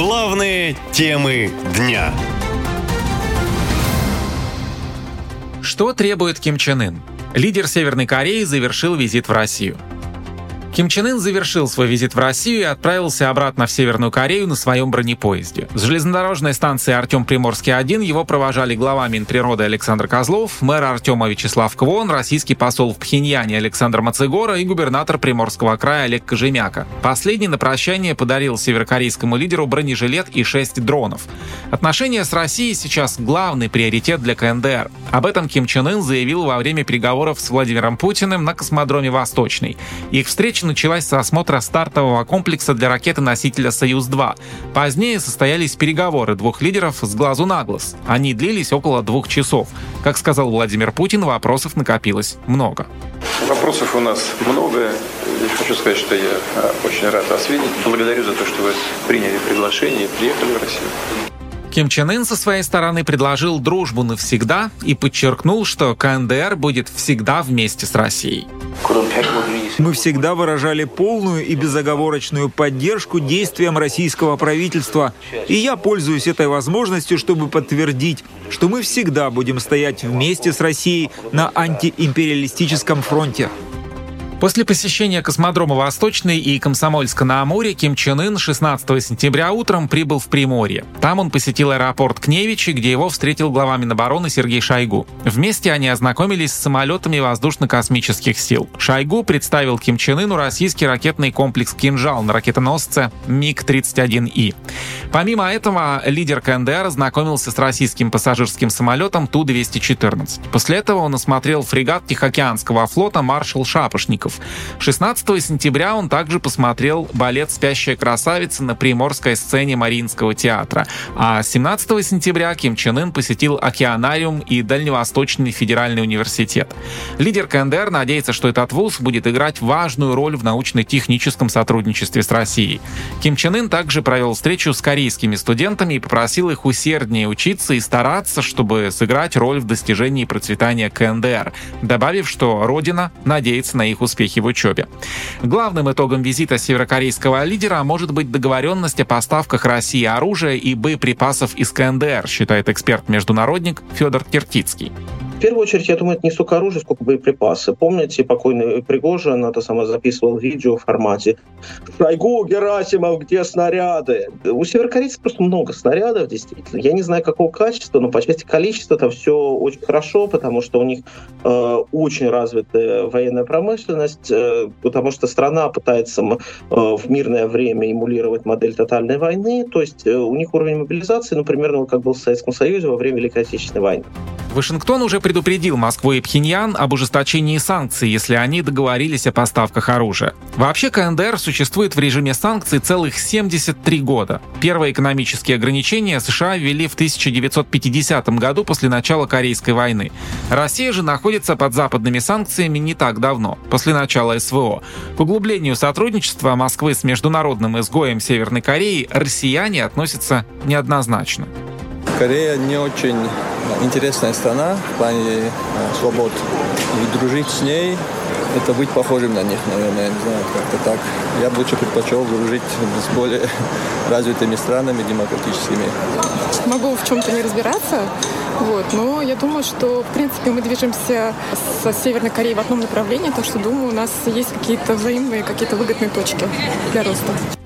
Главные темы дня. Что требует Ким Чен Ын? Лидер Северной Кореи завершил визит в Россию. Ким Чен Ын завершил свой визит в Россию и отправился обратно в Северную Корею на своем бронепоезде. С железнодорожной станции Артем Приморский-1 его провожали глава Минприроды Александр Козлов, мэр Артема Вячеслав Квон, российский посол в Пхеньяне Александр Мацегора и губернатор Приморского края Олег Кожемяка. Последний на прощание подарил северокорейскому лидеру бронежилет и шесть дронов. Отношения с Россией сейчас главный приоритет для КНДР. Об этом Ким Чен Ын заявил во время переговоров с Владимиром Путиным на космодроме «Восточный». Их встреча началась с осмотра стартового комплекса для ракеты-носителя «Союз-2». Позднее состоялись переговоры двух лидеров с глазу на глаз. Они длились около двух часов. Как сказал Владимир Путин, вопросов накопилось много. Вопросов у нас много. Я хочу сказать, что я а, очень рад вас видеть. Благодарю за то, что вы приняли приглашение и приехали в Россию. Ким Чен Ын со своей стороны предложил дружбу навсегда и подчеркнул, что КНДР будет всегда вместе с Россией. Мы всегда выражали полную и безоговорочную поддержку действиям российского правительства, и я пользуюсь этой возможностью, чтобы подтвердить, что мы всегда будем стоять вместе с Россией на антиимпериалистическом фронте. После посещения космодрома Восточный и Комсомольска на Амуре Ким Чен Ын 16 сентября утром прибыл в Приморье. Там он посетил аэропорт Кневичи, где его встретил глава Минобороны Сергей Шойгу. Вместе они ознакомились с самолетами воздушно-космических сил. Шойгу представил Ким Чен Ыну российский ракетный комплекс «Кинжал» на ракетоносце МиГ-31И. Помимо этого, лидер КНДР ознакомился с российским пассажирским самолетом Ту-214. После этого он осмотрел фрегат Тихоокеанского флота «Маршал Шапошников», Волков. 16 сентября он также посмотрел балет «Спящая красавица» на приморской сцене Мариинского театра. А 17 сентября Ким Чен Ын посетил океанариум и Дальневосточный федеральный университет. Лидер КНДР надеется, что этот вуз будет играть важную роль в научно-техническом сотрудничестве с Россией. Ким Чен Ын также провел встречу с корейскими студентами и попросил их усерднее учиться и стараться, чтобы сыграть роль в достижении процветания КНДР, добавив, что Родина надеется на их успех успехи в учебе. Главным итогом визита северокорейского лидера может быть договоренность о поставках России оружия и боеприпасов из КНДР, считает эксперт-международник Федор Киртицкий. В первую очередь, я думаю, это не столько оружие, сколько боеприпасы. Помните, покойный Пригожин это самое записывал видео в формате «Шойгу, Герасимов, где снаряды?» У северокорейцев просто много снарядов, действительно. Я не знаю, какого качества, но по части количества это все очень хорошо, потому что у них э, очень развитая военная промышленность, э, потому что страна пытается э, в мирное время эмулировать модель тотальной войны, то есть э, у них уровень мобилизации, ну, примерно как был в Советском Союзе во время Великой Отечественной войны. Вашингтон уже предупредил Москву и Пхеньян об ужесточении санкций, если они договорились о поставках оружия. Вообще КНДР существует в режиме санкций целых 73 года. Первые экономические ограничения США ввели в 1950 году после начала Корейской войны. Россия же находится под западными санкциями не так давно, после начала СВО. К углублению сотрудничества Москвы с международным изгоем Северной Кореи россияне относятся неоднозначно. Корея не очень интересная страна в плане э, свобод. И дружить с ней – это быть похожим на них, наверное, я не знаю, как-то так. Я бы лучше предпочел дружить с более развитыми странами, демократическими. Могу в чем-то не разбираться, вот, но я думаю, что, в принципе, мы движемся со Северной Кореей в одном направлении, так что, думаю, у нас есть какие-то взаимные, какие-то выгодные точки для роста.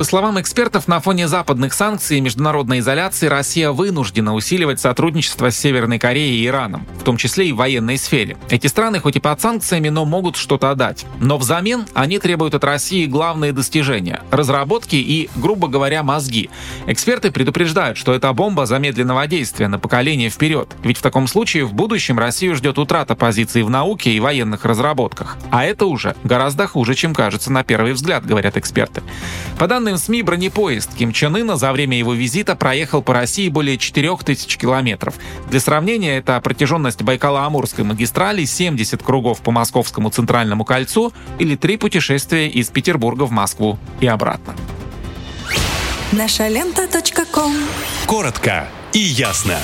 По словам экспертов, на фоне западных санкций и международной изоляции Россия вынуждена усиливать сотрудничество с Северной Кореей и Ираном, в том числе и в военной сфере. Эти страны хоть и под санкциями, но могут что-то отдать. Но взамен они требуют от России главные достижения – разработки и, грубо говоря, мозги. Эксперты предупреждают, что это бомба замедленного действия на поколение вперед, ведь в таком случае в будущем Россию ждет утрата позиций в науке и военных разработках. А это уже гораздо хуже, чем кажется на первый взгляд, говорят эксперты. По данным данным СМИ, бронепоезд Ким Чен Ына за время его визита проехал по России более 4000 километров. Для сравнения, это протяженность Байкало-Амурской магистрали 70 кругов по Московскому центральному кольцу или три путешествия из Петербурга в Москву и обратно. Наша лента. Коротко и ясно.